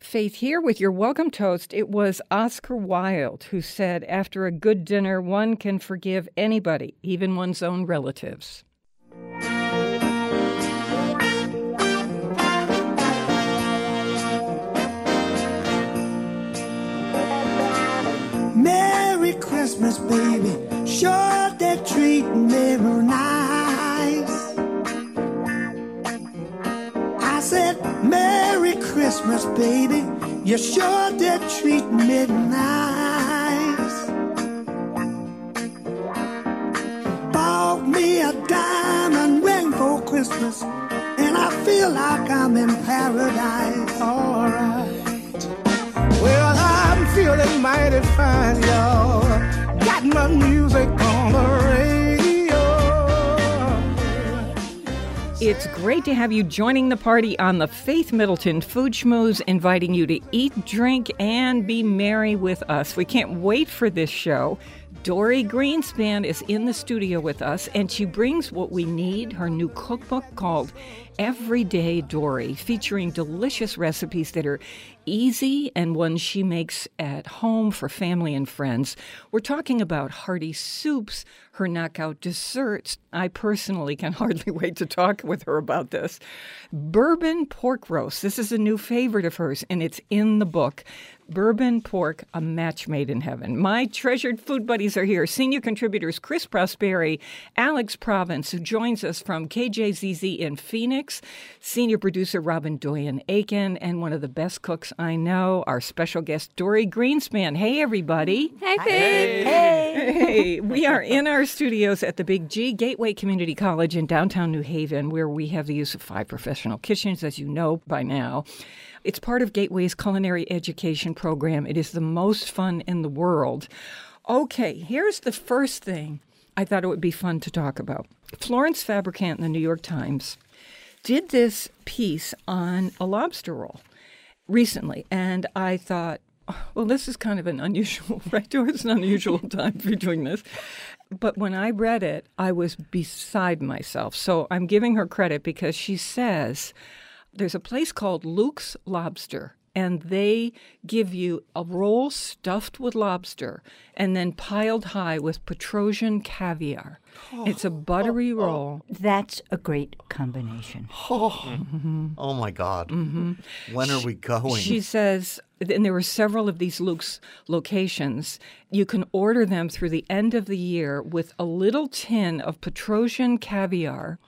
Faith here with your welcome toast. It was Oscar Wilde who said, After a good dinner, one can forgive anybody, even one's own relatives. Merry Christmas, baby. Sure, they're treating me nice. I said, Merry Christmas, baby. You sure did treat me nice. Bought me a diamond ring for Christmas, and I feel like I'm in paradise. Alright. Well, I'm feeling mighty fine, y'all. Got my music on the It's great to have you joining the party on the Faith Middleton Food Schmooze, inviting you to eat, drink, and be merry with us. We can't wait for this show. Dorie Greenspan is in the studio with us, and she brings what we need her new cookbook called Everyday Dorie, featuring delicious recipes that are easy and ones she makes at home for family and friends. We're talking about hearty soups, her knockout desserts. I personally can hardly wait to talk with her about this. Bourbon pork roast. This is a new favorite of hers, and it's in the book. Bourbon pork, a match made in heaven. My treasured food buddies are here. Senior contributors Chris Prosperi, Alex Province, who joins us from KJZZ in Phoenix, senior producer Robin Doyen Aiken, and one of the best cooks I know, our special guest Dorie Greenspan. Hey, everybody. Hey, Faith. Hey. Hey, we are in our studios at the Big G Gateway Community College in downtown New Haven, where we have the use of five professional kitchens, as you know by now. It's part of Gateway's culinary education program. It is the most fun in the world. Okay, here's the first thing I thought it would be fun to talk about. Florence Fabricant in the New York Times did this piece on a lobster roll recently, and I thought, oh, well, this is kind of an unusual, right? It's an unusual time for doing this. But when I read it, I was beside myself. So I'm giving her credit because she says there's a place called Luke's Lobster, and they give you a roll stuffed with lobster and then piled high with Petrossian caviar. it's a buttery oh, oh, oh. roll. That's a great combination. Oh oh my God. Mm-hmm. When are we going? She says, and there were several of these Luke's locations. You can order them through the end of the year with a little tin of Petrossian caviar.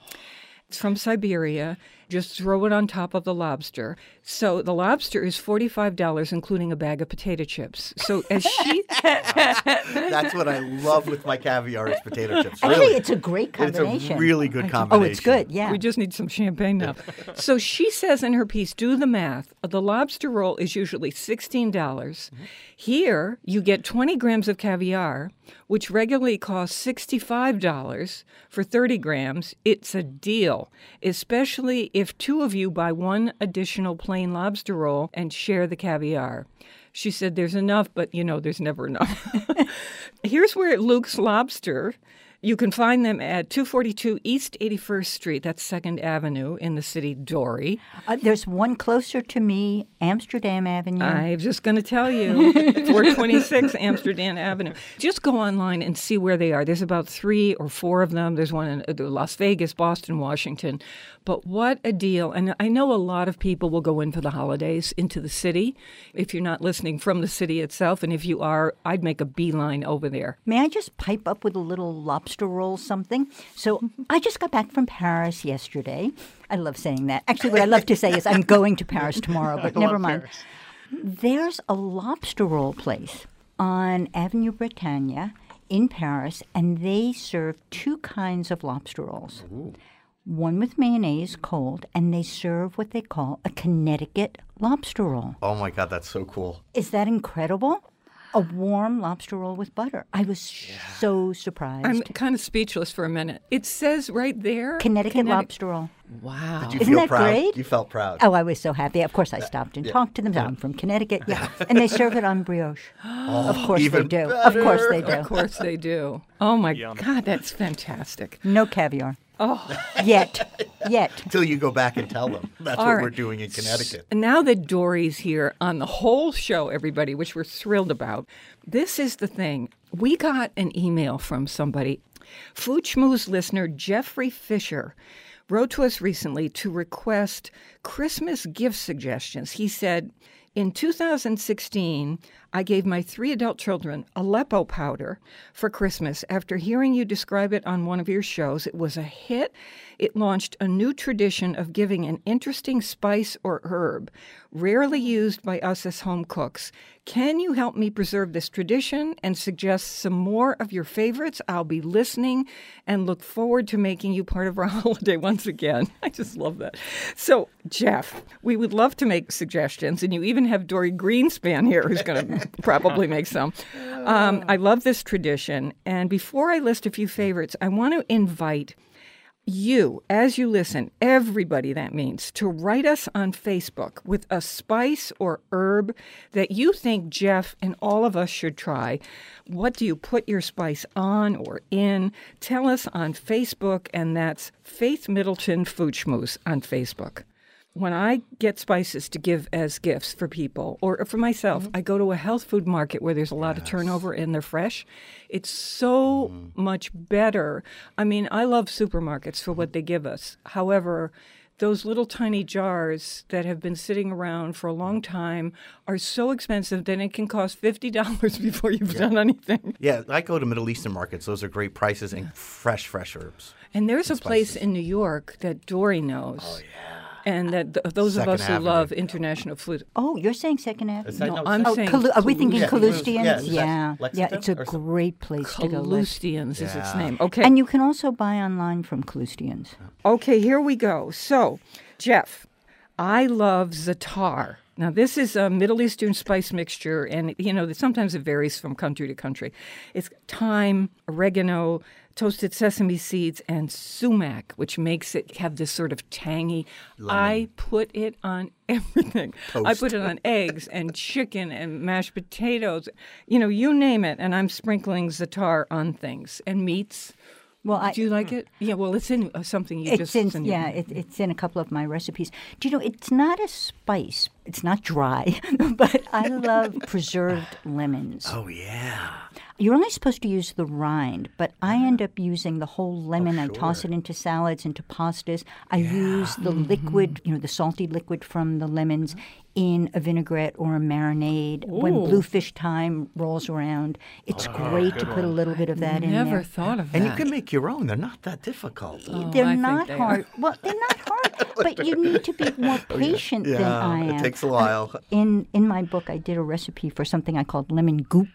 It's from Siberia. Just throw it on top of the lobster. So the lobster is $45, including a bag of potato chips. So as she That's what I love with my caviar is potato chips. Actually, Really. it's a great It's combination. a really good combination. Oh, it's good. Yeah. We just need some champagne now. so she says in her piece, do the math. The lobster roll is usually $16. dollars mm-hmm. Here, you get 20 grams of caviar, which regularly costs $65 for 30 grams. It's a deal, especially if two of you buy one additional plain lobster roll and share the caviar. She said there's enough, but you know, there's never enough. Here's where Luke's Lobster. You can find them at 242 East 81st Street. That's 2nd Avenue in the city, Dorie. Uh, there's one closer to me, Amsterdam Avenue. I'm just going to tell you 426 Amsterdam Avenue. Just go online and see where they are. There's about three or four of them. There's one in uh, Las Vegas, Boston, Washington. But what a deal. And I know a lot of people will go in for the holidays into the city if you're not listening from the city itself. And if you are, I'd make a beeline over there. May I just pipe up with a little lobster roll something? So I just got back from Paris yesterday. I love saying that. Actually, what I love to say is I'm going to Paris tomorrow, but never mind. There's a lobster roll place on Avenue Bretagne in Paris, and they serve two kinds of lobster rolls. One with mayonnaise cold, and they serve what they call a Connecticut lobster roll. Oh my God, that's so cool. Is that incredible? a warm lobster roll with butter. I was so surprised. I'm kind of speechless for a minute. It says right there Connecticut Connecti- lobster roll. Wow. Did you Isn't feel that proud? great? You felt proud. Oh, I was so happy. Of course, I uh, stopped and talked to them. I'm from Connecticut. Yeah. and they serve it on brioche. of oh, course they even do. Of course they do. Of course they do. Oh my God, that's fantastic. No caviar. Oh, Yet. Yet. Until you go back and tell them. That's All what right. we're doing in Connecticut. And now that Dorie's here on the whole show, everybody, which we're thrilled about, this is the thing. We got an email from somebody. Food Schmooze listener Jeffrey Fisher wrote to us recently to request Christmas gift suggestions. He said, in 2016, I gave my three adult children Aleppo powder for Christmas. After hearing you describe it on one of your shows, it was a hit. It launched a new tradition of giving an interesting spice or herb, rarely used by us as home cooks. Can you help me preserve this tradition and suggest some more of your favorites? I'll be listening and look forward to making you part of our holiday once again. I just love that. So, Jeff, we would love to make suggestions, and you even have Dorie Greenspan here who's going to probably make some. Um, I love this tradition. And before I list a few favorites, I want to invite you, as you listen, everybody that means, to write us on Facebook with a spice or herb that you think Jeff and all of us should try. What do you put your spice on or in? Tell us on Facebook, and that's Faith Middleton Food Schmooze on Facebook. When I get spices to give as gifts for people or for myself, mm-hmm. I go to a health food market where there's a lot of turnover and they're fresh. It's so mm-hmm. much better. I mean, I love supermarkets for what they give us. However, those little tiny jars that have been sitting around for a long mm-hmm. time are so expensive that it can cost $50 before you've done anything. Yeah, I go to Middle Eastern markets. Those are great prices and fresh, fresh herbs. And there's a place in New York that Dorie knows. Oh, yeah. And that th- those of us who Avenue. love international food. Oh, you're saying Second Avenue? that- No, no, I'm Oh, saying Calu- are we thinking Yeah, Kalustyan's? yeah, Yeah, yeah, it's a great place to go. Lex- Kalustyan's is its name. Okay. And you can also buy online from Kalustyan's. Okay, here we go. So, Jeff, I love za'atar. Now, this is a Middle Eastern spice mixture, and you know, sometimes it varies from country to country. It's thyme, oregano, toasted sesame seeds, and sumac, which makes it have this sort of tangy. I put it on everything. I put it on eggs and chicken and mashed potatoes, you know, you name it, and I'm sprinkling za'atar on things and meats. Well, I, Do you like it? Yeah, well, it's in uh, something you it's just in, yeah, it, it's in a couple of my recipes. Do you know it's not a spice? It's not dry, but I love preserved lemons. Oh, yeah. You're only supposed to use the rind, but I Uh-huh. end up using the whole lemon. I toss it into salads, into pastas. I use the Mm-hmm. liquid, you know, the salty liquid from the lemons in a vinaigrette or a marinade. When bluefish time rolls around, it's great to put a little bit of that in Never there. Never thought of that. And you can make your own. They're not that difficult. Oh, They're I think not they are. hard. Well, they're not hard, but you need to be more patient than Yeah, I am. It takes a while. In in my book, I did a recipe for something I called lemon goop.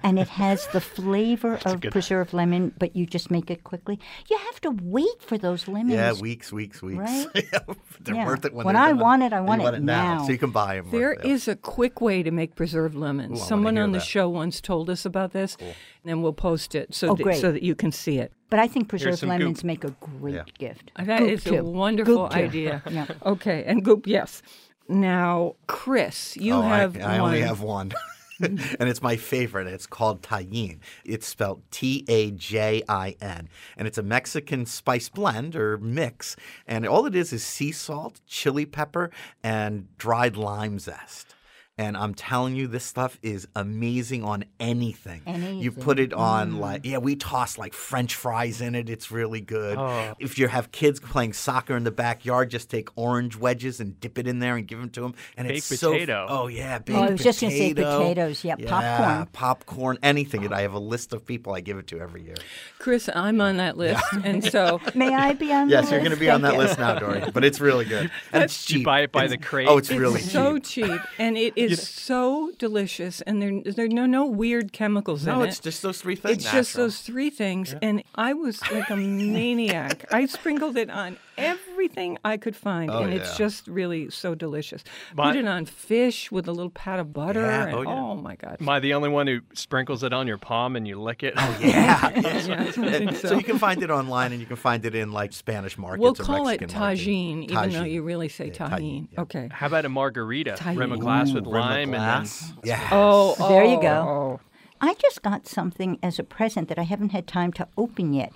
And it has the flavor of preserved lemon, but you just make it quickly. You have to wait for those lemons. Yeah, weeks, weeks, weeks. Right? they're Yeah. worth it when, When they're I done. want it, I And want you it now. So you can buy them. There is a quick way to make preserved lemons. Ooh, Someone on the that. show once told us about this, and then we'll post it so Oh, that, so that you can see it. But I think preserved lemons goop. make a great Yeah. gift. That Goop is a wonderful Goop idea. Yeah. Okay, and goop, yes. Now, Chris, you oh, have I, I only have one. and it's my favorite. It's called Tajín. It's spelled T A J I N. And it's a Mexican spice blend or mix. And all it is is sea salt, chili pepper, and dried lime zest. And I'm telling you, this stuff is amazing on anything. You put it on mm. like, yeah, we toss like French fries in it. It's really good. Oh. If you have kids playing soccer in the backyard, just take orange wedges and dip it in there and give them to them. And it's Baked so. potato. Oh yeah, oh, baked Oh, I was just gonna say potatoes. Yeah, popcorn. popcorn, anything. And oh. I have a list of people I give it to every year. Chris, I'm on that list, and so May I be on Yes, the you're going to be on that you. list now, Dorie. But it's really good. And it's cheap. You buy it by It's- the crate. Oh, it's it's really so cheap. cheap, and it is so delicious, and there there no no weird chemicals No, in it. No, it's just those three things. It's just those three things, and I was like a maniac. I sprinkled it on every everything I could find, Oh, and it's just really so delicious. My- Put it on fish with a little pat of butter. Yeah, and, oh, yeah. oh my God. Am I the only one who sprinkles it on your palm and you lick it? Oh, Yeah. Yeah, so. so. you can find it online and you can find it in like Spanish markets We'll or call it Mexican markets. tagine, even though you really say Yeah, tahine. yeah. Okay. How about a margarita? Tahini. Rim a glass with Ooh, rim of lime and then glass. Yeah. Oh, There you oh, go. oh. I just got something as a present that I haven't had time to open yet,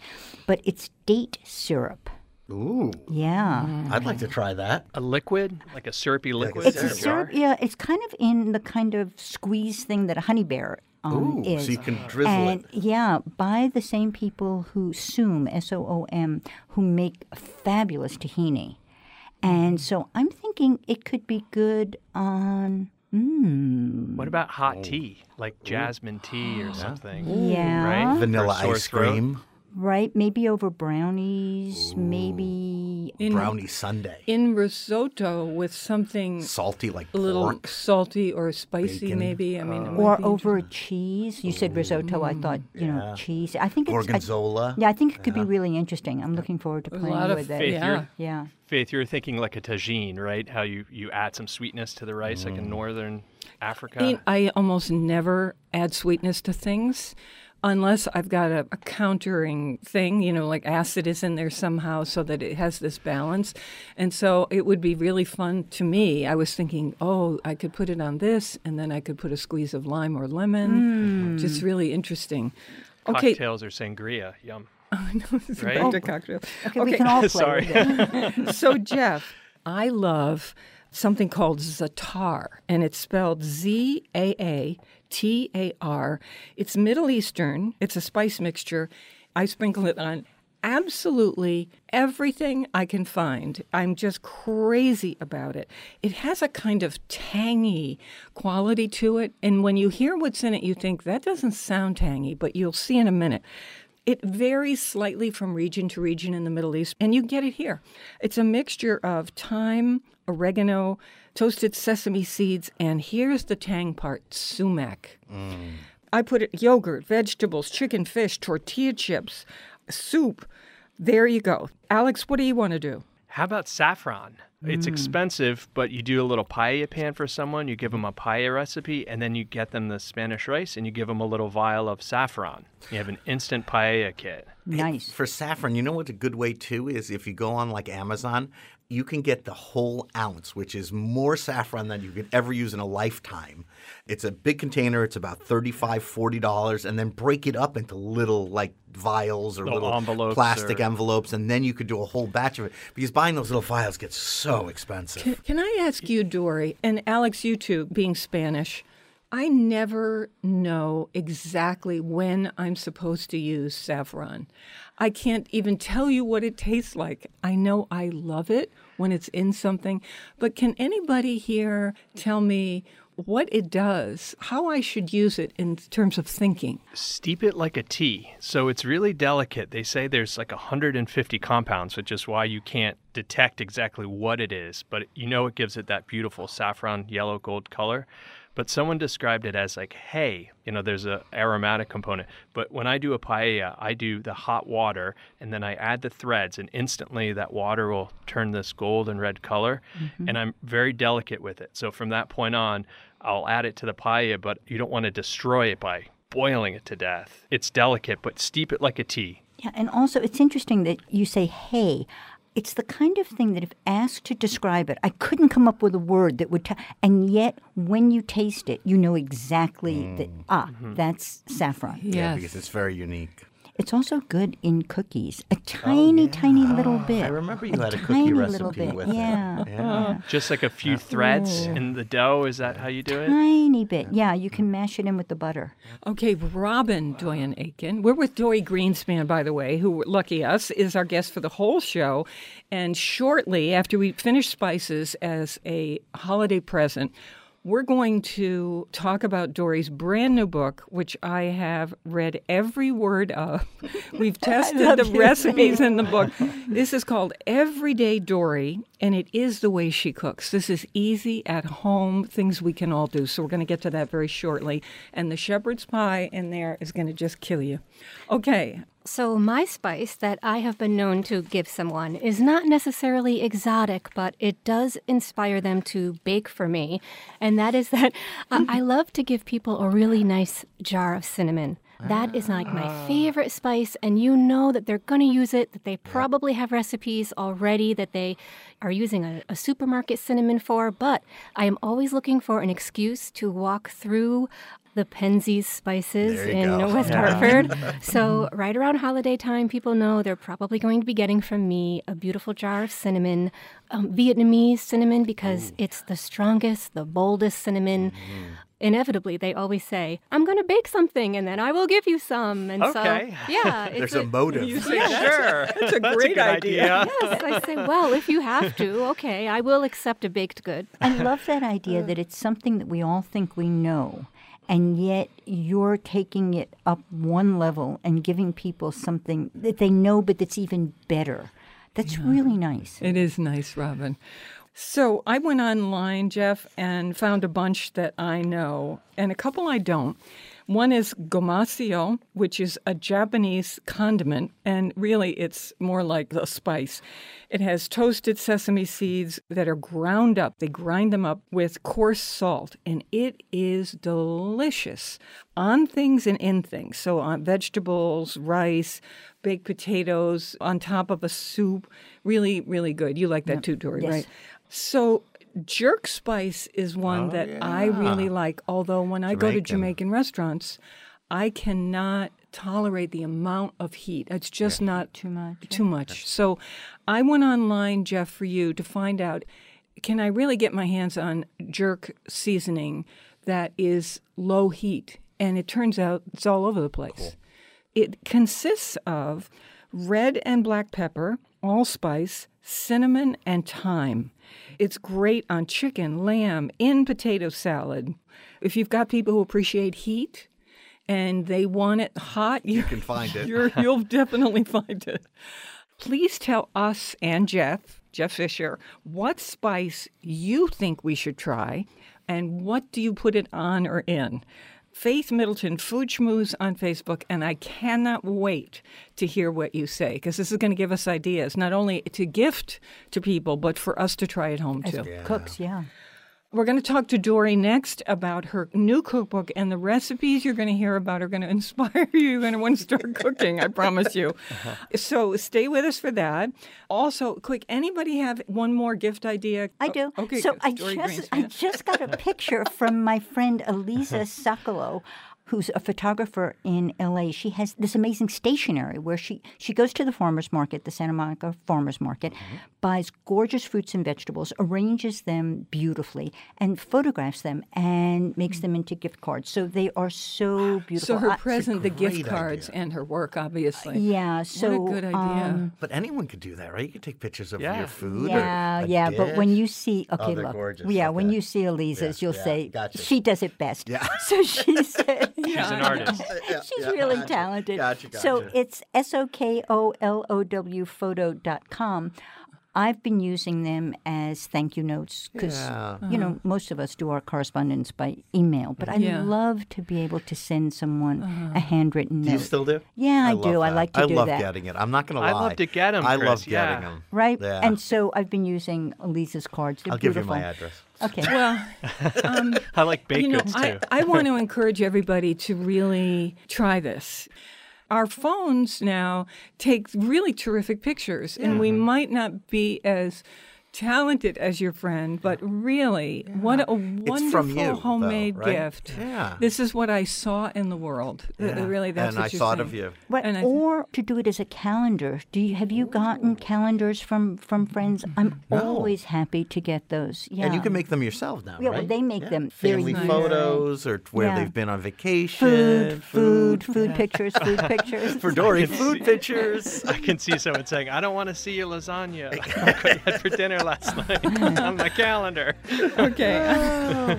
but it's date syrup. Ooh. Yeah. I'd like to try that. a liquid, like a syrupy liquid. It's in a syrup. Yeah, it's kind of in the kind of squeeze thing that a honey bear um, Ooh, is. so you can drizzle it. and it. yeah, by the same people who Soom S O O M who make fabulous tahini, and so I'm thinking it could be good on. Mm, What about hot tea, like jasmine tea or something? yeah, Right? Vanilla For a ice throat. cream, right. Maybe over brownies. Maybe In, brownie Sunday in risotto with something salty like a little pork. salty or spicy, Bacon. maybe. I mean, it oh. might or over a cheese. You said risotto. I mm. thought you know cheese. I think it's I- yeah, I think it could be really interesting. I'm looking forward to a playing lot of with Faith, it. you're- yeah. Yeah. Faith, you're thinking like a tagine, right? How you, you add some sweetness to the rice, like in mm. northern Africa. I, mean, I almost never add sweetness to things unless I've got a, a countering thing, you know, like acid is in there somehow so that it has this balance. And so it would be really fun to me. I was thinking, oh, I could put it on this and then I could put a squeeze of lime or lemon. Hmm. Just really interesting. Okay. Cocktails or sangria. Yum. Oh, it's Right? back to cocktails. Okay, we can all play Sorry. with it. so Jeff, I love something called za'atar, and it's spelled Z A A T A R. It's Middle Eastern. It's a spice mixture. I sprinkle it on absolutely everything I can find. I'm just crazy about it. It has a kind of tangy quality to it, and when you hear what's in it, you think that doesn't sound tangy, but you'll see in a minute. It varies slightly from region to region in the Middle East, and you get it here. It's a mixture of thyme, oregano, toasted sesame seeds, and here's the tang part sumac. Mm. I put it yogurt, vegetables, chicken, fish, tortilla chips, soup. There you go. Alex, what do you want to do? How about saffron? It's hmm. expensive, but you do a little paella pan for someone. You give them a paella recipe, and then you get them the Spanish rice, and you give them a little vial of saffron. You have an instant paella kit. Nice. For saffron, you know what a good way too is if you go on like Amazon, you can get the whole ounce, which is more saffron than you could ever use in a lifetime. It's a big container, it's about $35, $40, and then break it up into little like vials or Little little, envelopes plastic or- envelopes, and then you could do a whole batch of it. Because buying those little vials gets so Oh, expensive. Can, can I ask you, Dorie, and Alex, you too, being Spanish, I never know exactly when I'm supposed to use saffron. I can't even tell you what it tastes like. I know I love it when it's in something, but can anybody here tell me what it does, how I should use it in terms of thinking? Steep it like a tea. So it's really delicate. They say there's like 150 compounds, which is why you can't detect exactly what it is, but you know it gives it that beautiful saffron yellow gold color. But someone described it as like, hey, you know, there's a aromatic component. But when I do a paella, I do the hot water and then I add the threads, and instantly that water will turn this gold and red color. Mm-hmm. And I'm very delicate with it. So from that point on, I'll add it to the paella, but you don't want to destroy it by boiling it to death. It's delicate, but steep it like a tea. Yeah, and also it's interesting that you say "hey." It's the kind of thing that, if asked to describe it, I couldn't come up with a word that would. tell. and yet, when you taste it, you know exactly that. Ah, that's saffron. Yeah, because it's very unique. It's also good in cookies. A oh, tiny, tiny little oh, bit. I remember you had a cookie tiny recipe little bit. with it. yeah. Yeah. Uh-huh. Just like a few threads in the dough. Is that how you do it? Tiny bit. Yeah, you can mash it in with the butter. Okay, Robin Doyen Aiken. We're with Dorie Greenspan, by the way, who, lucky us, is our guest for the whole show. And shortly after we finish Spices as a holiday present, we're going to talk about Dorie's brand new book, which I have read every word of. We've tested the recipes in the book. This is called Everyday Dorie, and it is the way she cooks. This is easy at home, things we can all do. So we're going to get to that very shortly. And the shepherd's pie in there is going to just kill you. Okay, So, my spice that I have been known to give someone is not necessarily exotic, but it does inspire them to bake for me. And that is that uh, I love to give people a really nice jar of cinnamon. That is like my favorite spice, and you know that they're going to use it, that they probably have recipes already that they are using a, a supermarket cinnamon for. But I am always looking for an excuse to walk through the Penzeys spices in go. West Hartford. so, right around holiday time, people know they're probably going to be getting from me a beautiful jar of cinnamon, um, Vietnamese cinnamon, because it's the strongest, the boldest cinnamon. Mm-hmm. Inevitably, they always say, I'm going to bake something and then I will give you some. And Okay. so, yeah. It's There's a motive. You say, sure. That's a That's great a idea. idea. Yes, I say, well, if you have to, okay, I will accept a baked good. I love that idea that it's something that we all think we know. And yet you're taking it up one level and giving people something that they know, but that's even better. That's really nice. It is nice, Robin. So I went online, Jeff, and found a bunch that I know and a couple I don't. One is gomasio, which is a Japanese condiment, and really it's more like a spice. It has toasted sesame seeds that are ground up. They grind them up with coarse salt, and it is delicious on things and in things. So on vegetables, rice, baked potatoes, on top of a soup. Really, really good. You like that too, Dorie, Yes. right? So jerk spice is one oh, that I really like. Although when I go to Jamaican. Jamaican restaurants, I cannot tolerate the amount of heat. It's just not Too much. too much. So I went online, Jeff, for you to find out can I really get my hands on jerk seasoning that is low heat? And it turns out it's all over the place. It consists of red and black pepper, allspice, cinnamon, and thyme. It's great on chicken, lamb, in potato salad. If you've got people who appreciate heat and they want it hot, you can find it. You'll definitely find it. Please tell us and Jeff, Jeff Fisher, what spice you think we should try and what do you put it on or in? Faith Middleton Food Schmooze on Facebook, and I cannot wait to hear what you say because this is going to give us ideas not only to gift to people, but for us to try at home too. Cooks, yeah. We're going to talk to Dorie next about her new cookbook, and the recipes you're going to hear about are going to inspire you. You're going to want to start cooking, I promise you. Uh-huh. So stay with us for that. Also, quick, anybody have one more gift idea? I do. Oh, okay, so. I Dorie just I just got a picture from my friend Elisa uh-huh. Sokolow, who's a photographer in LA. She has this amazing stationery where she she goes to the farmers market, the Santa Monica farmers market, mm-hmm. Buys gorgeous fruits and vegetables, arranges them beautifully, and photographs them and makes them into gift cards. So they are so beautiful. So her present, the gift great cards, idea. and her work, obviously. yeah, so what a good idea. um, But anyone could do that, right? You could take pictures of Yeah. your food. Yeah, or a yeah, but when you see, okay, they're look, gorgeous. yeah, when you see Elisa's, Yeah, you'll yeah, say gotcha. she does it best. Yeah. So she said, She's an artist. she's really talented. Gotcha, So it's S O K O L O W photo.com. I've been using them as thank you notes because, Yeah. you know, most of us do our correspondence by email, but I Yeah. love to be able to send someone a handwritten Do you still do? Yeah, I love do. I like to I do love that. getting it. I'm not going to lie. I love to get them. I Chris, love getting yeah. them. right? Yeah. And so I've been using Elisa's cards. They're I'll give you beautiful. my address. Okay. Well, um, I like baked you know, goods I. I want to encourage everybody to really try this. Our phones now take really terrific pictures, and we mm-hmm. might not be as talented as your friend, but really, what a wonderful from you, though, homemade right? gift. Yeah. This is what I saw in the world. Uh, Yeah. Really, that's and what I you're thought saying. of you. Right, And I- or to do it as a calendar. Do you have you gotten calendars from from friends? I'm always happy to get those. Yeah, And you can make them yourself now, Yeah, well, they make them very Family nice. photos or where Yeah. they've been on vacation. food, food, food pictures, food pictures. For Dorie, food pictures. I can see someone saying, "I don't want to see your lasagna what you had for dinner last night on my calendar." Okay.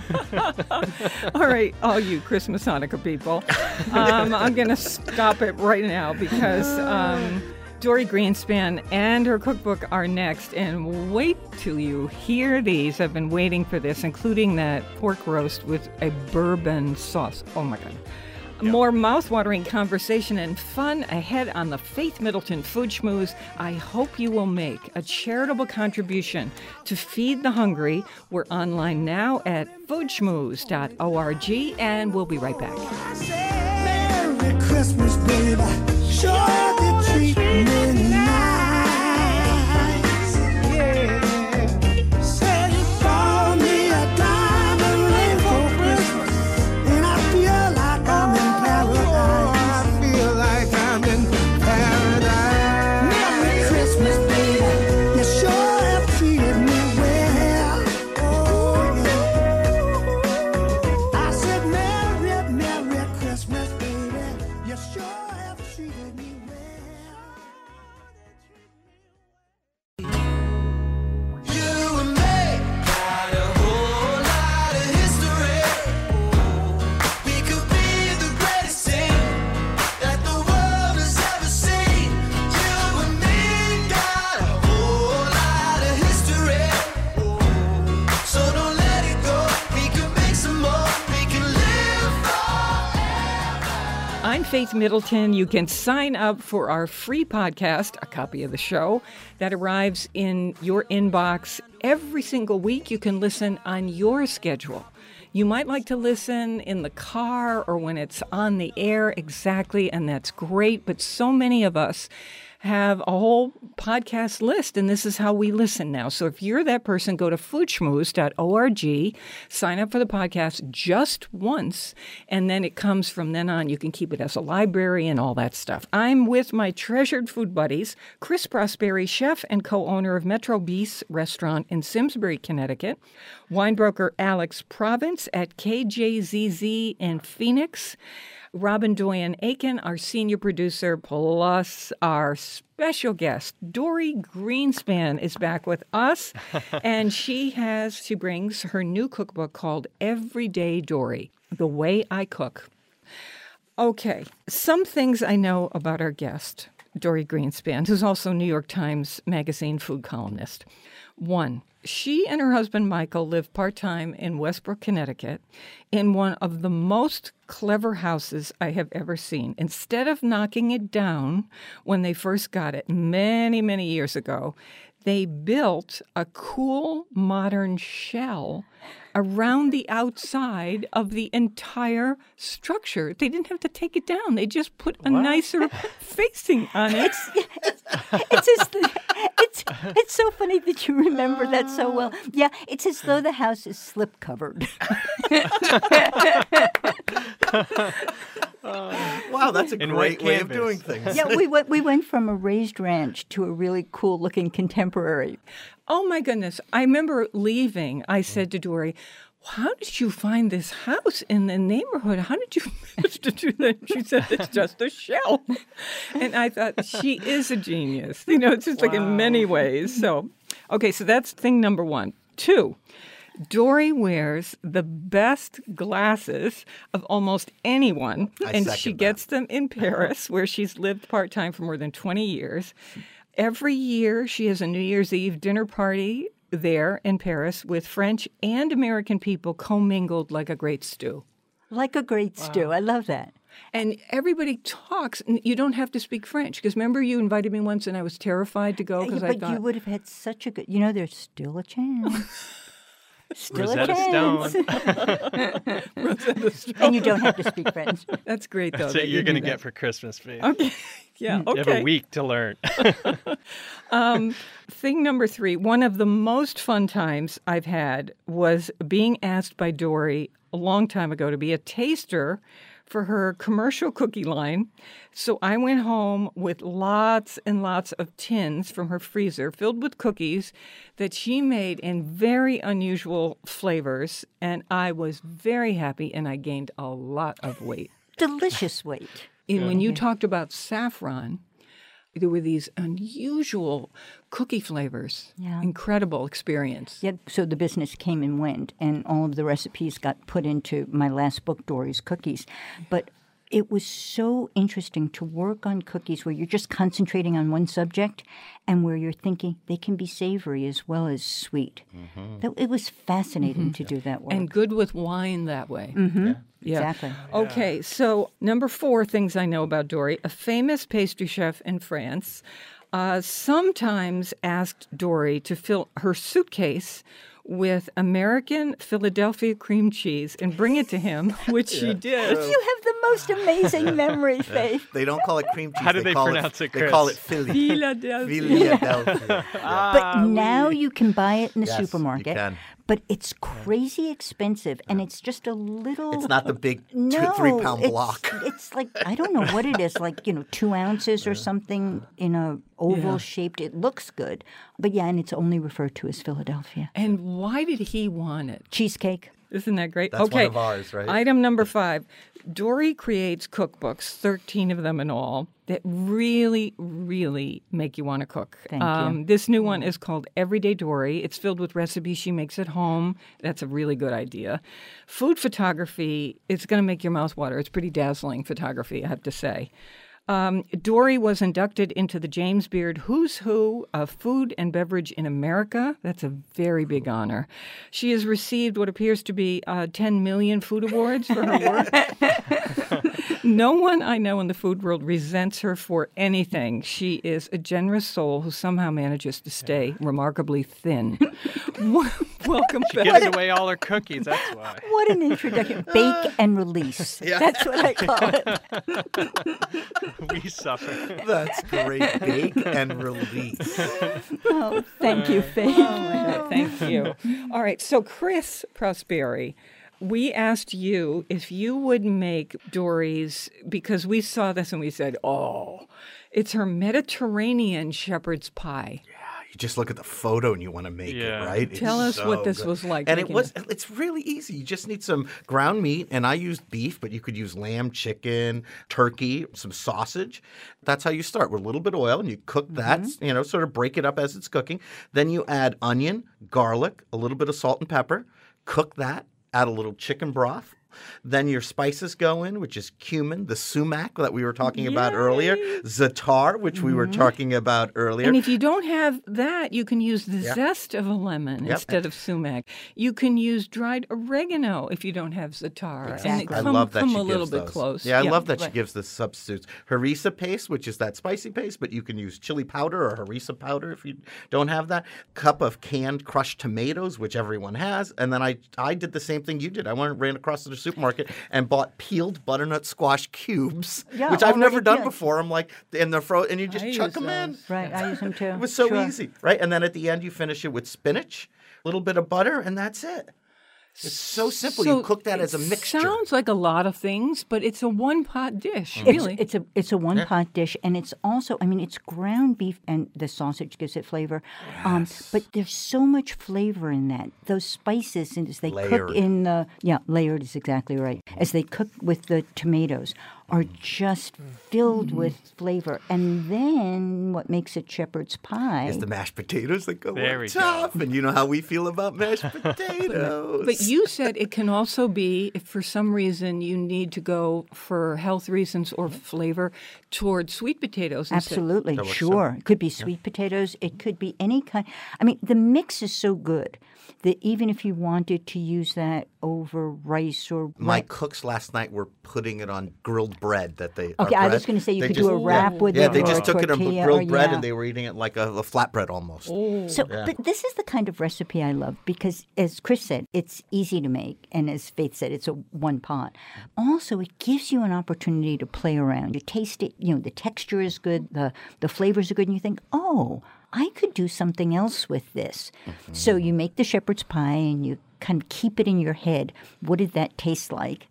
all right, all you Christmas Hanukkah people. Um, I'm going to stop it right now because um, Dorie Greenspan and her cookbook are next. And wait till you hear these. I've been waiting for this, including that pork roast with a bourbon sauce. Oh my God. More mouthwatering conversation and fun ahead on the Faith Middleton Food Schmooze. I hope you will make a charitable contribution to Feed the Hungry. We're online now at foodschmooze.org, and we'll be right back. Merry Christmas, baby. Sure Faith Middleton. You can sign up for our free podcast, a copy of the show that arrives in your inbox every single week. You can listen on your schedule. You might like to listen in the car or when it's on the air exactly, and that's great. But so many of us have a whole podcast list, and this is how we listen now. So if you're that person, go to foodschmooze.org, sign up for the podcast just once, and then it comes from then on. You can keep it as a library and all that stuff. I'm with my treasured food buddies, Chris Prosperi, chef and co owner of Metro Bis Restaurant in Simsbury, Connecticut, winebroker Alex Province at KJZZ in Phoenix. Robin Doyen Aiken, our senior producer, plus our special guest, Dorie Greenspan, is back with us. and she has, she brings her new cookbook called Everyday Dorie The Way I Cook. Okay, some things I know about our guest, Dorie Greenspan, who's also New York Times Magazine food columnist. One, she and her husband Michael live part time in Westbrook, Connecticut, in one of the most clever houses I have ever seen. Instead of knocking it down when they first got it many, many years ago, they built a cool modern shell around the outside of the entire structure. They didn't have to take it down. They just put a nicer facing on it. it's as th- it's it's so funny that you remember that so well. Oh. Yeah, it's as though the house is slip covered. Wow, that's a In great way of doing things. yeah, we went we went from a raised ranch to a really cool looking contemporary. Oh my goodness. I remember leaving. I said to Dorie, How did you find this house in the neighborhood? How did you manage to do that? She said, It's just a shell. And I thought, She is a genius. You know, it's just like in many ways. So, okay, so that's thing number one. Two, Dorie wears the best glasses of almost anyone, I and she that. gets them in Paris, where she's lived part time for more than 20 years. Every year, she has a New Year's Eve dinner party there in Paris with French and American people commingled like a great stew. Like a great stew. I love that. And everybody talks. You don't have to speak French because remember you invited me once and I was terrified to go Yeah, because I but you would have had such a good. You know, there's still a chance. Still Rosetta a chance. Stone. and you don't have to speak French. that's great though. That's that what you you're going to get for Christmas, Faith. Okay. Yeah. You have a week to learn. Um, thing number three, one of the most fun times I've had was being asked by Dorie a long time ago to be a taster for her commercial cookie line. So I went home with lots and lots of tins from her freezer filled with cookies that she made in very unusual flavors. And I was very happy and I gained a lot of weight. Delicious weight. And when you talked about saffron, there were these unusual cookie flavors. Yeah. Incredible experience. Yeah, so the business came and went, and all of the recipes got put into my last book, Dorie's Cookies. But it was so interesting to work on cookies where you're just concentrating on one subject and where you're thinking they can be savory as well as sweet. That- It was fascinating to do that work. And good with wine that way. Mhm. Yeah. Exactly. Okay, so number four things I know about Dorie. A famous pastry chef in France uh, sometimes asked Dorie to fill her suitcase with American Philadelphia cream cheese and bring it to him, which she did. You have the most amazing memory, Faith. They don't call it cream cheese. How do they call pronounce it, They call Chris? it Philly. Philadelphia. Philadelphia. But ah, now you can buy it in the Yes, you supermarket. can. But it's crazy expensive, and it's just a little. It's not the big two, no, three pound it's- block. It's like I don't know what it is, like you know, two ounces or something in a oval Yeah. shaped. It looks good, but yeah, and it's only referred to as Philadelphia And why did he want it? cheesecake. Isn't that great? That's one okay. of ours, right? Item number five. Dorie creates cookbooks, 13 of them in all, that really, really make you want to cook. Um, Thank you. This new one is called Everyday Dorie. It's filled with recipes she makes at home. That's a really good idea. Food photography, it's going to make your mouth water. It's pretty dazzling photography, I have to say. Um, Dorie was inducted into the James Beard Who's Who of Food and Beverage in America. That's a very big honor. She has received what appears to be uh, 10 million food awards for her work. no one I know in the food world resents her for anything. She is a generous soul who somehow manages to stay remarkably thin. Welcome She back. gives away all her cookies. That's why. What an introduction! Bake and release. That's what I call it. we suffer. That's great. Bake and release. Oh, thank you, uh, Faith. Oh my God, thank you. All right, so Chris Prosperi, we asked you if you would make Dorie's because we saw this and we said, "Oh, it's her Mediterranean shepherd's pie." Yeah, you just look at the photo and you want to make Yeah. it, right? It's Tell us what this good. was like And it making was it's really easy. You just need some ground meat and I used beef, but you could use lamb, chicken, turkey, some sausage. That's how you start with a little bit of oil and you cook that, Mm-hmm. you know, sort of break it up as it's cooking. Then you add onion, garlic, a little bit of salt and pepper. Cook that, add a little chicken broth. Then your spices go in, which is cumin, the sumac that we were talking about earlier, za'atar, which we were talking about earlier. Mm-hmm. And if you don't have that, you can use the zest of a lemon Yep. instead of sumac. You can use dried oregano if you don't have za'atar. And Exactly. it I come, love that come she a little gives bit those. close. Yeah, I love that she gives the substitutes. Harissa paste, which is that spicy paste, but you can use chili powder or harissa powder if you don't have that. Cup of canned crushed tomatoes, which everyone has. And then I I did the same thing you did. I went ran across the supermarket and bought peeled butternut squash cubes, Yeah, which I've never done peeled. before. I'm like, and they're fro and you just I chuck them in. Right, I use them too. It was so Sure. easy, right? And then at the end, you finish it with spinach, a little bit of butter, and that's it. It's so simple. So you cook that as a it mixture. Sounds like a lot of things, but it's a one pot dish, Mm. It's, really. it's a it's a one pot dish, and it's also I mean it's ground beef, and the sausage gives it flavor. Um, but there's so much flavor in that. Those spices, and as they Layered. cook in the yeah, layered is exactly right. As they cook with the tomatoes, are just filled Mm-hmm. with flavor. And then what makes it shepherd's pie? Is the mashed potatoes that go There on we go. top, and you know how we feel about mashed potatoes. but you said it can also be, if for some reason you need to go for health reasons or flavor, toward sweet potatoes. instead. Absolutely, works so. sure. It could be sweet potatoes. It could be any kind. I mean, the mix is so good that even if you wanted to use that over rice or My cooks last night were putting it on grilled bread that they. Okay, our I was bread. gonna say you They could just- do a yeah. wrap with yeah, it yeah they or just a took it on grilled or- bread yeah. and they were eating it like a, a flatbread almost. So, but this is the kind of recipe I love because, as Chris said, it's easy to make, and as Faith said, it's a one pot. Also, it gives you an opportunity to play around. You taste it, you know, the texture is good, the the flavors are good, and you think, oh, I could do something else with this. Mm-hmm. So you make the shepherd's pie, and you kind of keep it in your head. What did that taste like?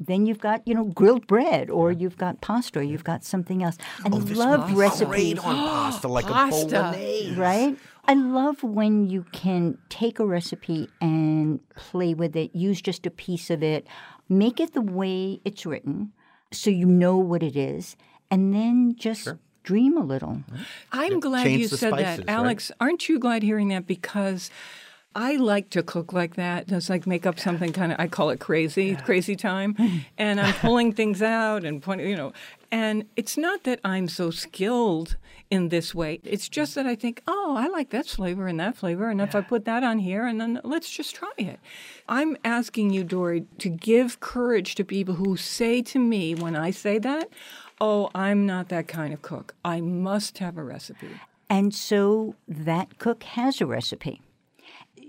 Then you've got, you know, grilled bread, or you've got pasta, or you've got something else. Oh, I Oh, love would be recipes great on pasta, like Pasta. a bolognese. right? I love when you can take a recipe and play with it, use just a piece of it, make it the way it's written so you know what it is, and then just dream a little. I'm glad Change you said spices, that, right? Alex. Aren't you glad hearing that? Because I like to cook like that. Just like make up something kind of, I call it crazy, crazy time. And I'm pulling things out and pointing, you know. And it's not that I'm so skilled in this way. It's just that I think, oh, I like that flavor and that flavor. And if I put that on here, and then let's just try it. I'm asking you, Dorie, to give courage to people who say to me when I say that, oh, I'm not that kind of cook. I must have a recipe. And so that cook has a recipe.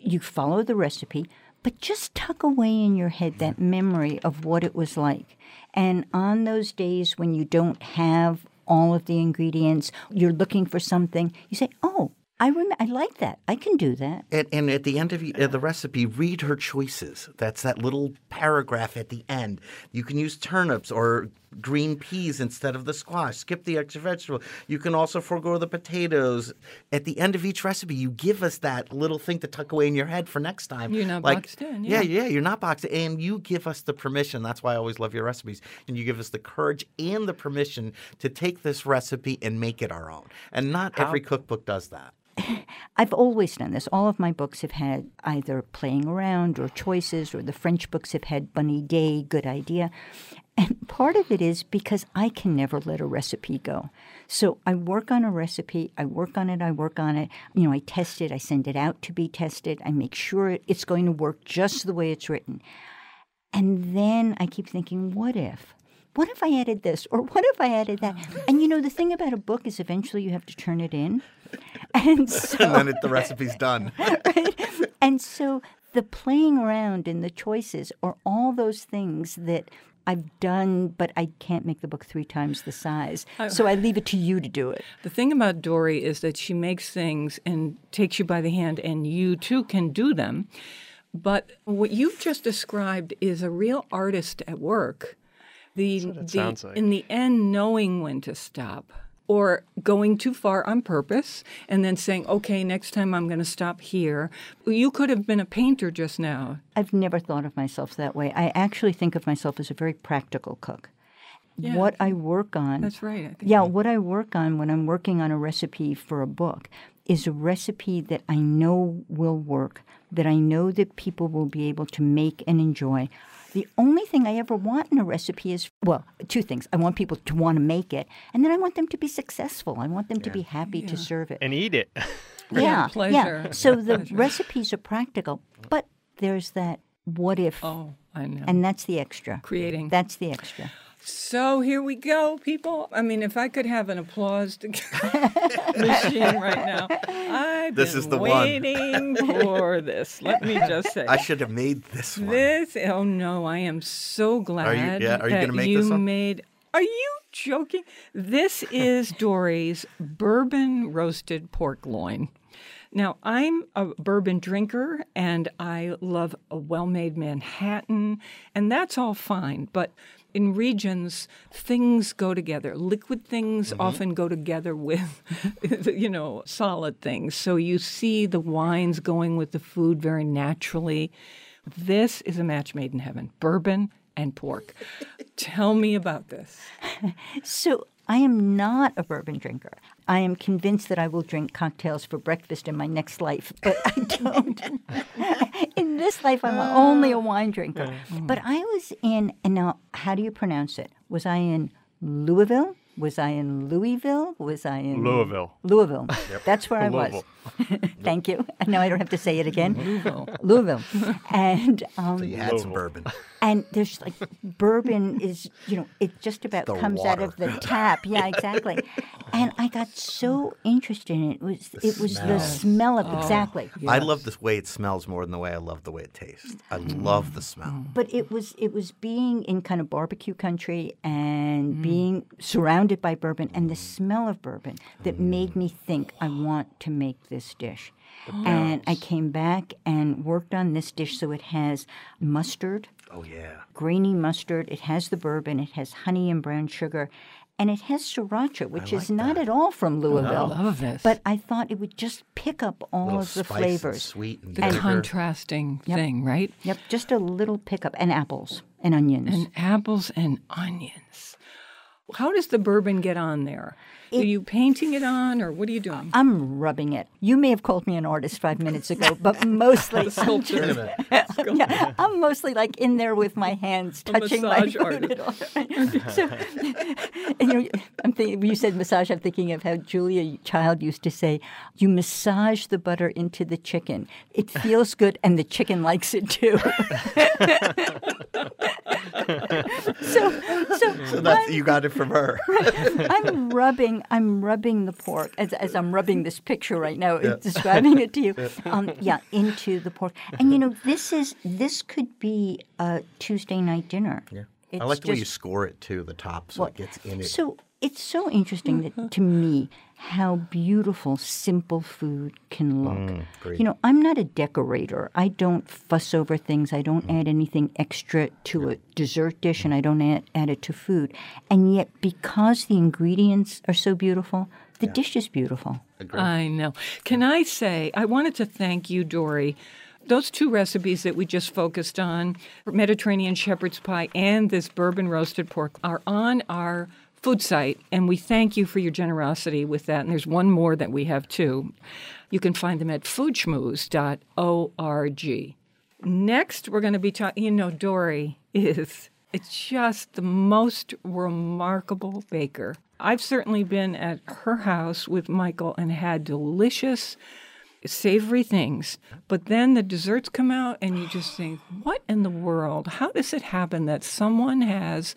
You follow the recipe, but just tuck away in your head that memory of what it was like. And on those days when you don't have all of the ingredients, you're looking for something, you say, oh, I rem- I like that. I can do that. And, and at the end of uh, the recipe, read her choices. That's that little paragraph at the end. You can use turnips or green peas instead of the squash. Skip the extra vegetable. You can also forego the potatoes. At the end of each recipe, you give us that little thing to tuck away in your head for next time. You're not like, boxed in, Yeah, yeah. yeah, you're not boxed in. And you give us the permission. That's why I always love your recipes. And you give us the courage and the permission to take this recipe and make it our own. And not every cookbook does that. I've always done this. All of my books have had either playing around or choices, or the French books have had bonne idée, good idea. And part of it is because I can never let a recipe go. So I work on a recipe, I work on it, I work on it. You know, I test it, I send it out to be tested, I make sure it's going to work just the way it's written. And then I keep thinking, what if? What if I added this? Or what if I added that? And you know, the thing about a book is eventually you have to turn it in. And so, And then it, the recipe's done. and so the playing around and the choices are all those things that I've done, but I can't make the book three times the size. Oh. So I leave it to you to do it. The thing about Dorie is that she makes things and takes you by the hand, and you too can do them. But what you've just described is a real artist at work. The, what it the sounds like. in the end, knowing when to stop or going too far on purpose and then saying, okay, next time I'm going to stop here. You could have been a painter just now. I've never thought of myself that way. I actually think of myself as a very practical cook. Yeah, what I work on. That's right. I think. Yeah, what I work on when I'm working on a recipe for a book is a recipe that I know will work, that I know that people will be able to make and enjoy. The only thing I ever want in a recipe is, well, two things. I want people to want to make it, and then I want them to be successful. I want them to be happy to serve it. and eat it. yeah, pleasure. Yeah. So the recipes are practical, but there's that what if, Oh, I know. and that's the extra. Creating. That's the extra. So here we go, people. I mean, if I could have an applause to machine right now, I've This been is the one. waiting for this. Let me just say. I should have made this one. This, oh no, I am so glad yeah, are you that gonna make you this one? made. Are you joking? This is Dorie's bourbon roasted pork loin. Now, I'm a bourbon drinker and I love a well made Manhattan, and that's all fine. But in regions, things go together. Liquid things mm-hmm. often go together with, you know, solid things. So you see the wines going with the food very naturally. This is a match made in heaven bourbon and pork. Tell me about this. So I am not a bourbon drinker. I am convinced that I will drink cocktails for breakfast in my next life, but I don't. in this life, I'm only a wine drinker. But I was in, and now, how do you pronounce it? Was I in Louisville? Was I in Louisville? Was I in Louisville. Louisville. That's where I was. Thank you. Now I don't have to say it again. Louisville. Louisville. And um, You had some bourbon. And there's like bourbon is you know it just about The comes out of the tap. Yeah exactly. And i got so interested in it. It was it was the smell of oh, exactly. I love the way it smells more than the way I love the way it tastes. I love the smell. Mm. but it was it was being in kind of barbecue country and mm. being surrounded by bourbon and the mm. smell of bourbon that made me think I want to make this dish. And I came back and worked on this dish so it has mustard, Oh yeah. grainy mustard. It has the bourbon. It has honey and brown sugar. And it has sriracha, which is not at all from Louisville. I love this. But I thought it would just pick up all Little of the spice and flavors. sweet and The vinegar. contrasting thing, right? Yep, just a little pickup. And apples and onions. And apples and onions. How does the bourbon get on there? Are you painting it on, or what are you doing? I'm rubbing it. You may have called me an artist five minutes ago, but mostly, I'm, Sculpture. yeah, I'm mostly like in there with my hands A touching my massage artist. so, and you, I'm thinking, you said massage. I'm thinking of how Julia Child used to say, "You massage the butter into the chicken. It feels good, and the chicken likes it too." so, so, So that's you got it from her. I'm rubbing. I'm rubbing the pork as, as I'm rubbing this picture right now, describing it to you. Um, yeah, into the pork, and you know, this is this could be a Tuesday night dinner. Yeah, I like the way you score it too, the top, so it gets in it. So it's so interesting that, to me how beautiful simple food can look. Mm, you know, I'm not a decorator. I don't fuss over things. I don't Mm. add anything extra to a dessert dish, and I don't add, add it to food. And yet, because the ingredients are so beautiful, the dish is beautiful. I know. Can I say, I wanted to thank you, Dorie. Those two recipes that we just focused on, Mediterranean shepherd's pie and this bourbon roasted pork, are on our food site, and we thank you for your generosity with that. And there's one more that we have too. You can find them at foodschmooze.org. Next, we're going to be talking, you know, Dorie is it's just the most remarkable baker. I've certainly been at her house with Michael and had delicious savory things. But then the desserts come out and you just think, what in the world? How does it happen that someone has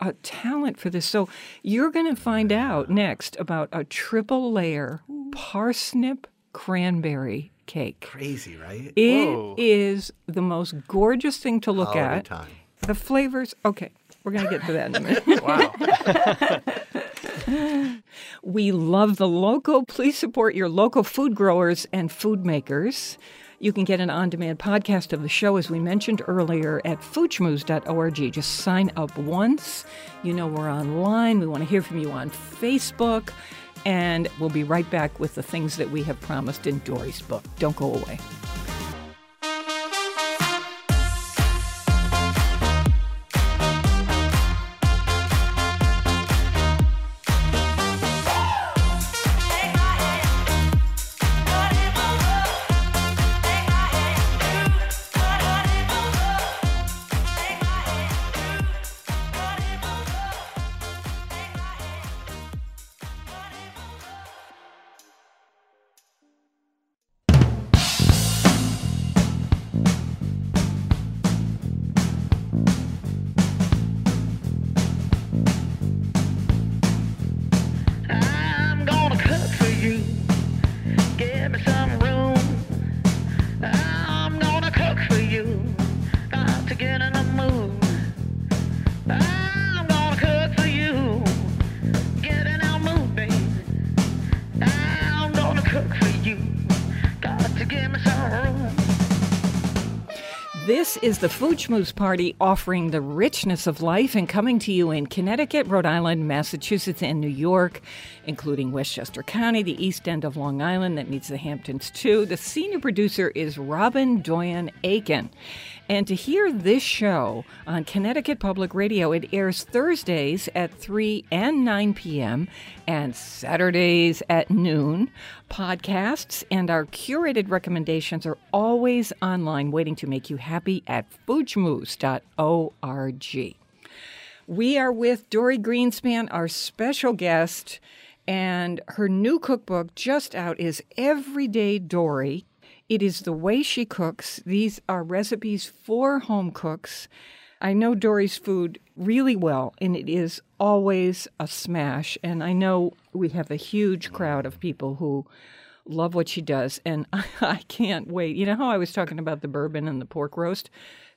a talent for this? So you're going to find out next about a triple layer parsnip cranberry cake. Crazy, right? It is the most gorgeous thing to look Holiday at. time. The flavors, okay, we're going to get to that in a minute. Wow. We love the local. Please support your local food growers and food makers. You can get an on demand podcast of the show, as we mentioned earlier, at foodschmooze.org. Just sign up once. You know we're online. We want to hear from you on Facebook. And we'll be right back with the things that we have promised in Dorie's book. Don't go away. Food Schmooze Party offering the richness of life and coming to you in Connecticut, Rhode Island, Massachusetts, and New York, including Westchester County, the east end of Long Island that meets the Hamptons too. The senior producer is Robin Doyen Aiken. And to hear this show on Connecticut Public Radio, it airs Thursdays at 3 and 9 p.m. and Saturdays at noon. Podcasts and our curated recommendations are always online waiting to make you happy at foodschmooze.org. We are with Dorie Greenspan, our special guest, and her new cookbook just out is Everyday Dorie. It is the way she cooks. These are recipes for home cooks. I know Dorie's food really well, and it is always a smash. And I know we have a huge crowd of people who love what she does, and I can't wait. You know how I was talking about the bourbon and the pork roast?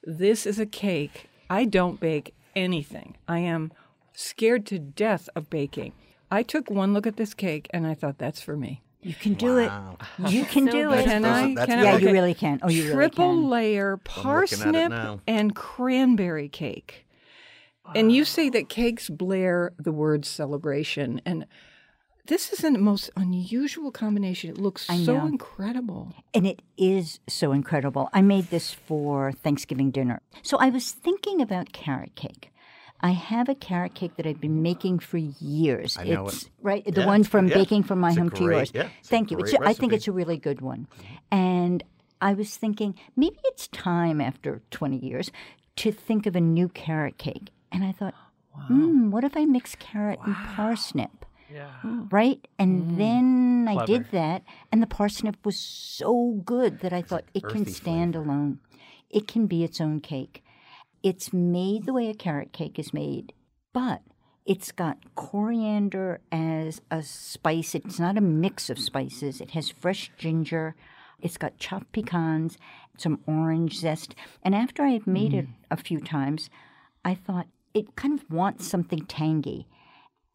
This is a cake. I don't bake anything. I am scared to death of baking. I took one look at this cake and I thought that's for me. You can do it. You can So do it. Can I? that's Can yeah, really you really can. Oh, you really Triple can. layer looking at it parsnip and cranberry cake. And you say that cakes blare the word celebration. And this is the most unusual combination. It looks I so know. incredible. And it is so incredible. I made this for Thanksgiving dinner. So I was thinking about carrot cake. I have a carrot cake that I've been making for years. I know it's it. right the Yeah, one from yeah. Baking from My It's Home to Yours. yeah, Thank you. It's, I think it's a really good one. And I was thinking maybe it's time after 20 years to think of a new carrot cake. And I thought, hmm, what if I mix carrot and parsnip? Yeah. Mm, right? And then I did that, and the parsnip was so good that I thought it can stand alone. It can be its own cake. It's made the way a carrot cake is made, but it's got coriander as a spice. It's not a mix of spices. It has fresh ginger. It's got chopped pecans, some orange zest. And after I had made it mm. a few times, I thought it kind of wants something tangy.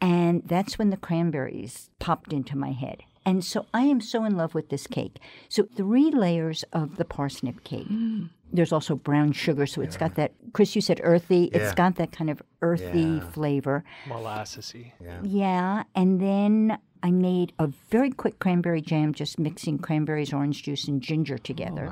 And that's when the cranberries popped into my head. And so I am so in love with this cake. So three layers of the parsnip cake. Mm. There's also brown sugar, so it's got that. Chris, you said earthy. It's got that kind of earthy Yeah. flavor. Molassesy. Yeah, yeah, and then I made a very quick cranberry jam, just mixing cranberries, orange juice, and ginger together.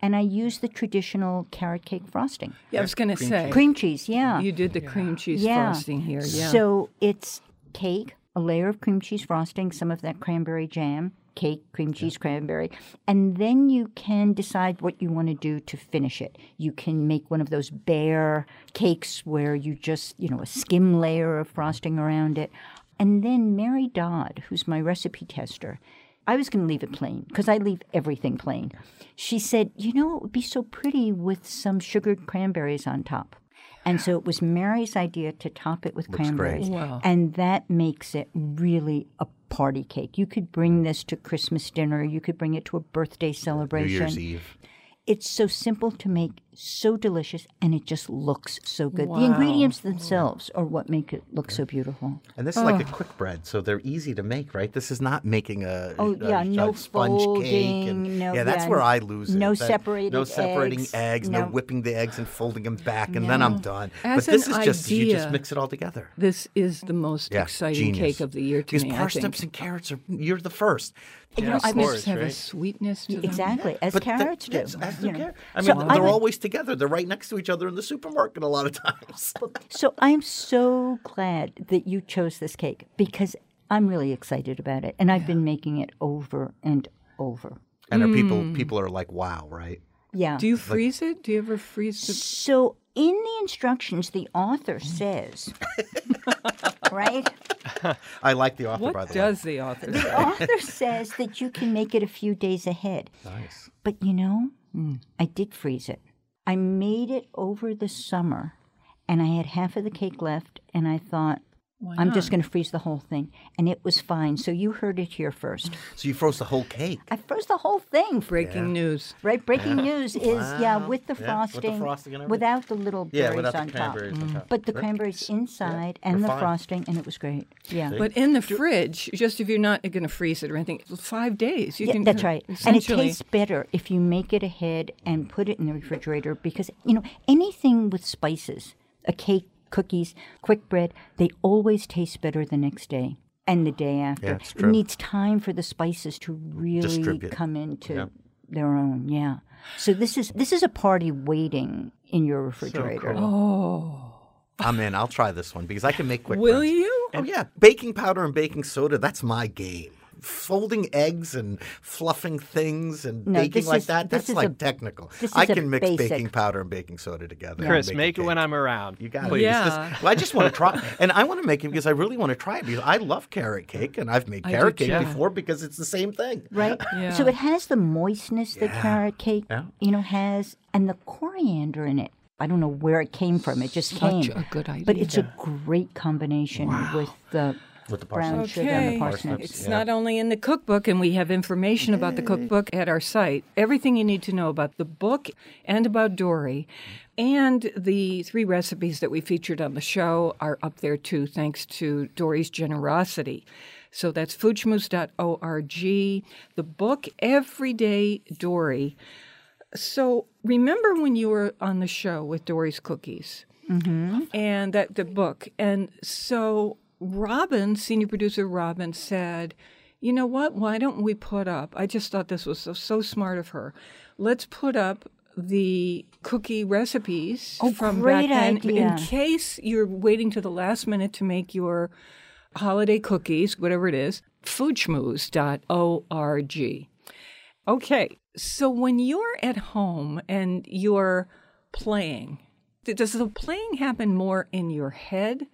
And I used the traditional carrot cake frosting, Yeah, I was going to say. cream cheese. Yeah, You did the cream cheese yeah. frosting here. Yeah. So it's cake, a layer of cream cheese frosting, some of that cranberry jam, cake, cream cheese, cranberry, and then you can decide what you want to do to finish it. You can make one of those bare cakes where you just, you know, a skim layer of frosting around it. And then Mary Dodd, who's my recipe tester, I was going to leave it plain because I leave everything plain. She said, You know, it would be so pretty with some sugared cranberries on top. And so it was Mary's idea to top it with cranberries. Wow. And that makes it really a party cake. You could bring this to Christmas dinner, you could bring it to a birthday celebration. New celebration. Year's Eve. It's so simple to make, so delicious, and it just looks so good. The ingredients mm. themselves are what make it look so beautiful. And this is like a quick bread, so they're easy to make, right? This is not making a, Oh, a- yeah, a no sponge cake. And, folding, no- yeah, that's yeah, where I lose it. no That- separated no separating eggs, eggs, no, no- whipping the eggs and folding them back, and then I'm done. As but this an is just you just mix it all together. this is the most Yeah, exciting genius. cake of the year to because me. I parsnips think. and carrots are you're the first. You know, I of was- course, have a sweetness to them. Exactly, as But the- carrots do. yes, as you do know. I mean, So they're would- always together. They're right next to each other in the supermarket a lot of times. So I'm so glad that you chose this cake because I'm really excited about it, and I've been making it over and over. and are people mm. people are like, wow, right? Yeah. Do you freeze it? Do you ever freeze it? so in the instructions, the author says, right? I like the author by What does the author say The say? author says that you can make it a few days ahead. Nice. But you know, hmm. I did freeze it. I made it over the summer, and I had half of the cake left, and I thought, I'm just going to freeze the whole thing. And it was fine. So you heard it here first. So you froze the whole cake. I froze the whole thing. Breaking news. Right, breaking news is yeah with the Yeah, with the frosting, frosting and without the little berries Yeah, without on the top. on top. But the cranberries inside and They're the fine. frosting, and it was great. Yeah, But in the fridge, just if you're not going to freeze it or anything, five days. You yeah can, that's right. And it tastes better if you make it ahead and put it in the refrigerator because you know anything with spices, a cake, cookies, quick bread, they always taste better the next day. And the day after, Yeah, it's it needs time for the spices to really Distribute. come into Yeah. their own. Yeah. So this is this is a party waiting in your refrigerator. Oh. I'm in. I'll try this one because I can make quick. Bread. Will breads. you? Oh yeah, baking powder and baking soda. That's my game. Folding eggs and fluffing things and No, baking like is- that, that's like a- technical. I can mix basic. baking powder and baking soda together. and Chris, a make it when. I'm around. You got it. Please. Yeah. It's just- well, I just want to try, and I want to make it because I really want to try it because I love carrot cake, and I've made I carrot do cake too. before because it's the same thing. Right? Yeah. So it has the moistness that carrot cake, Yeah. you know, has, and the coriander in it. I don't know where it came from. It just Such came. a good idea. But idea. it's a great combination with the With the brown parsnips. sugar and the parsnips. It's not only in the cookbook, and we have information about the cookbook at our site. Everything you need to know about the book and about Dorie. And the three recipes that we featured on the show are up there too, thanks to Dorie's generosity. So that's foodschmooze.org. The book, Everyday Dorie. So remember when you were on the show with Dorie's Cookies? Mm-hmm. and that the book. And so Robin, senior producer Robin, said, "You know what? Why don't we put up? I just thought this was so, so smart of her. Let's put up the cookie recipes Oh, from back then idea. in case you're waiting to the last minute to make your holiday cookies, whatever it is. Foodschmooze.org. Okay, so when you're at home and you're playing, does the playing happen more in your head?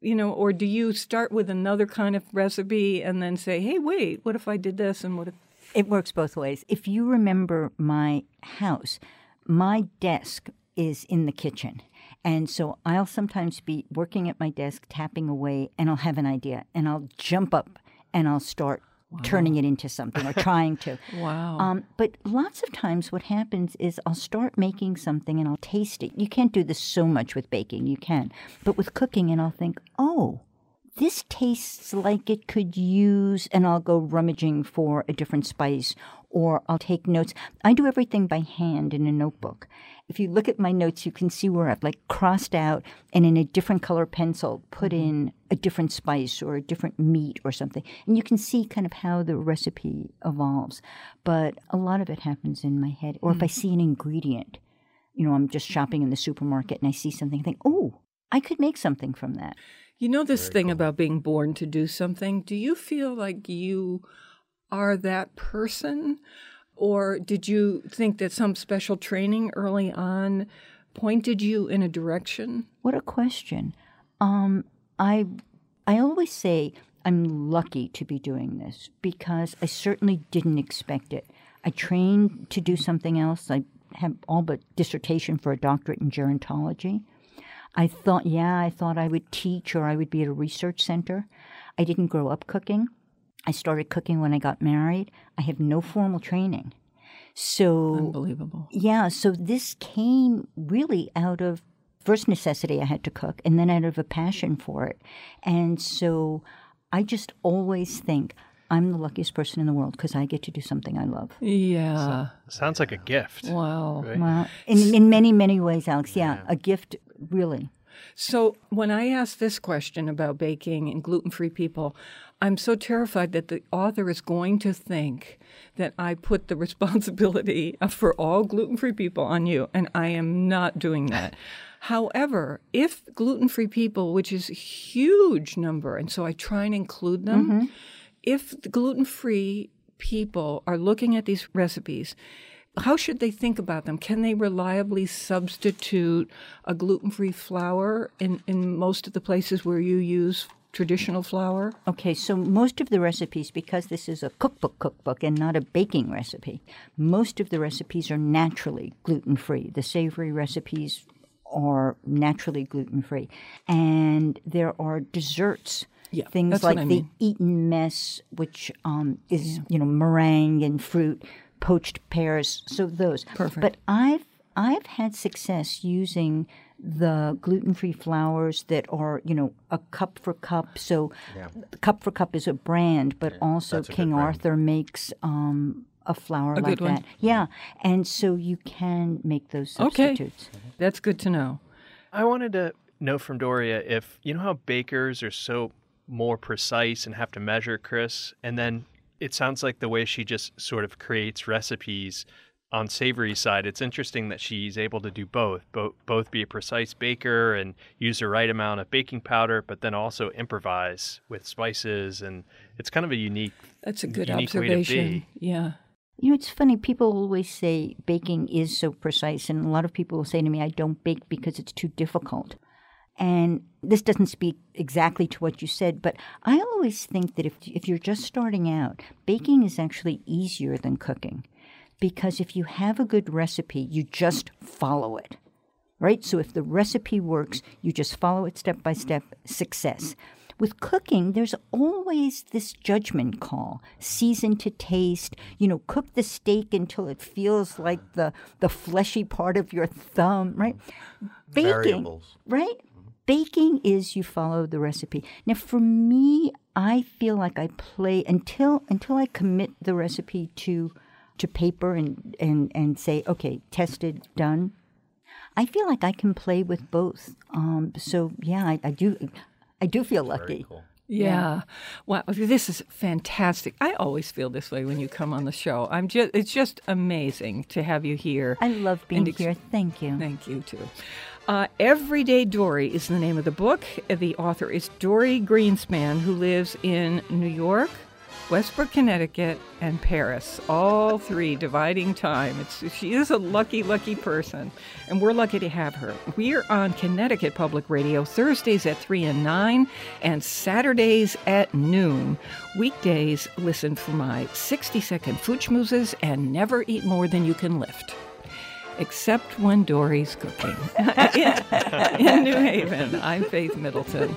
You know, or do you start with another kind of recipe and then say, hey, wait, what if I did this and what if. It works both ways. If you remember my house, my desk is in the kitchen. And so I'll sometimes be working at my desk, tapping away, and I'll have an idea. And I'll jump up and I'll start turning it into something or trying to. Wow. Um, but lots of times, what happens is I'll start making something and I'll taste it. You can't do this so much with baking, you can. But with cooking, and I'll think, oh, this tastes like it could use, and I'll go rummaging for a different spice, or I'll take notes. I do everything by hand in a notebook. If you look at my notes, you can see where I've like crossed out and in a different color pencil put mm-hmm. in a different spice or a different meat or something. And you can see kind of how the recipe evolves. But a lot of it happens in my head. Or if I mm-hmm. see an ingredient, you know, I'm just shopping in the supermarket and I see something, I think, oh, I could make something from that. You know this thing about being born to do something? Do you feel like you are that person? Or did you think that some special training early on pointed you in a direction? What a question. Um, I I always say I'm lucky to be doing this because I certainly didn't expect it. I trained to do something else. I have all but dissertation for a doctorate in gerontology. I thought, yeah, I thought I would teach or I would be at a research center. I didn't grow up cooking. I started cooking when I got married. I have no formal training. So Unbelievable. yeah, so this came really out of first necessity I had to cook and then out of a passion for it. And so I just always think I'm the luckiest person in the world because I get to do something I love. Yeah. Sounds like a gift. Wow. Right? Well, in, in many, many ways, Alex. Yeah, a gift, really. So when I ask this question about baking and gluten free people, I'm so terrified that the author is going to think that I put the responsibility for all gluten free people on you, and I am not doing that. However, if gluten free people, which is a huge number, and so I try and include them, mm-hmm. if the gluten free people are looking at these recipes, how should they think about them? Can they reliably substitute a gluten free flour in, in most of the places where you use traditional flour? Okay, so most of the recipes, because this is a cookbook cookbook and not a baking recipe, most of the recipes are naturally gluten free. The savory recipes are naturally gluten free. And there are desserts. Yeah, things that's like what I the mean. Eton mess, which um, is you know meringue and fruit, poached pears. So those. Perfect. But I've I've had success using the gluten-free flours that are you know a cup for cup. So cup for cup is a brand, but also that's a King brand. Arthur makes um, a flour A like good one. that. Yeah, and so you can make those substitutes. Okay. substitutes. That's good to know. I wanted to know from Doria if you know how bakers are so more precise and have to measure, Chris, and then it sounds like the way she just sort of creates recipes on savory side. It's interesting that she's able to do both, both both be a precise baker and use the right amount of baking powder, but then also improvise with spices, and it's kind of a unique. That's a good Unique observation. Yeah. You know, it's funny. People always say baking is so precise, and a lot of people will say to me, "I don't bake because it's too difficult." And this doesn't speak exactly to what you said, but I always think that if if you're just starting out, baking is actually easier than cooking, because if you have a good recipe, you just follow it. Right? So if the recipe works, you just follow it step by step, success. With cooking, there's always this judgment call season to taste. You know, cook the steak until it feels like the, the fleshy part of your thumb, right? Baking, Variables. right? Mm-hmm. Baking is you follow the recipe. Now, for me, I feel like I play until until I commit the recipe to to paper and and and say, okay, tested, done. I feel like I can play with both. Um, so yeah, I, I do. I do feel lucky. Very cool. Yeah. Wow, this is fantastic. I always feel this way when you come on the show. I'm just it's just amazing to have you here. I love being ex- here. Thank you. Thank you too. Uh, Everyday Dorie is the name of the book. The author is Dorie Greenspan, who lives in New York, Westbrook, Connecticut, and Paris. All three dividing time. It's she is a lucky, lucky person, and we're lucky to have her. We're on Connecticut Public Radio Thursdays at three and nine, and Saturdays at noon. Weekdays, listen for my sixty-second Food Schmoozes and never eat more than you can lift except when Dorie's cooking. in, in New Haven, I'm Faith Middleton.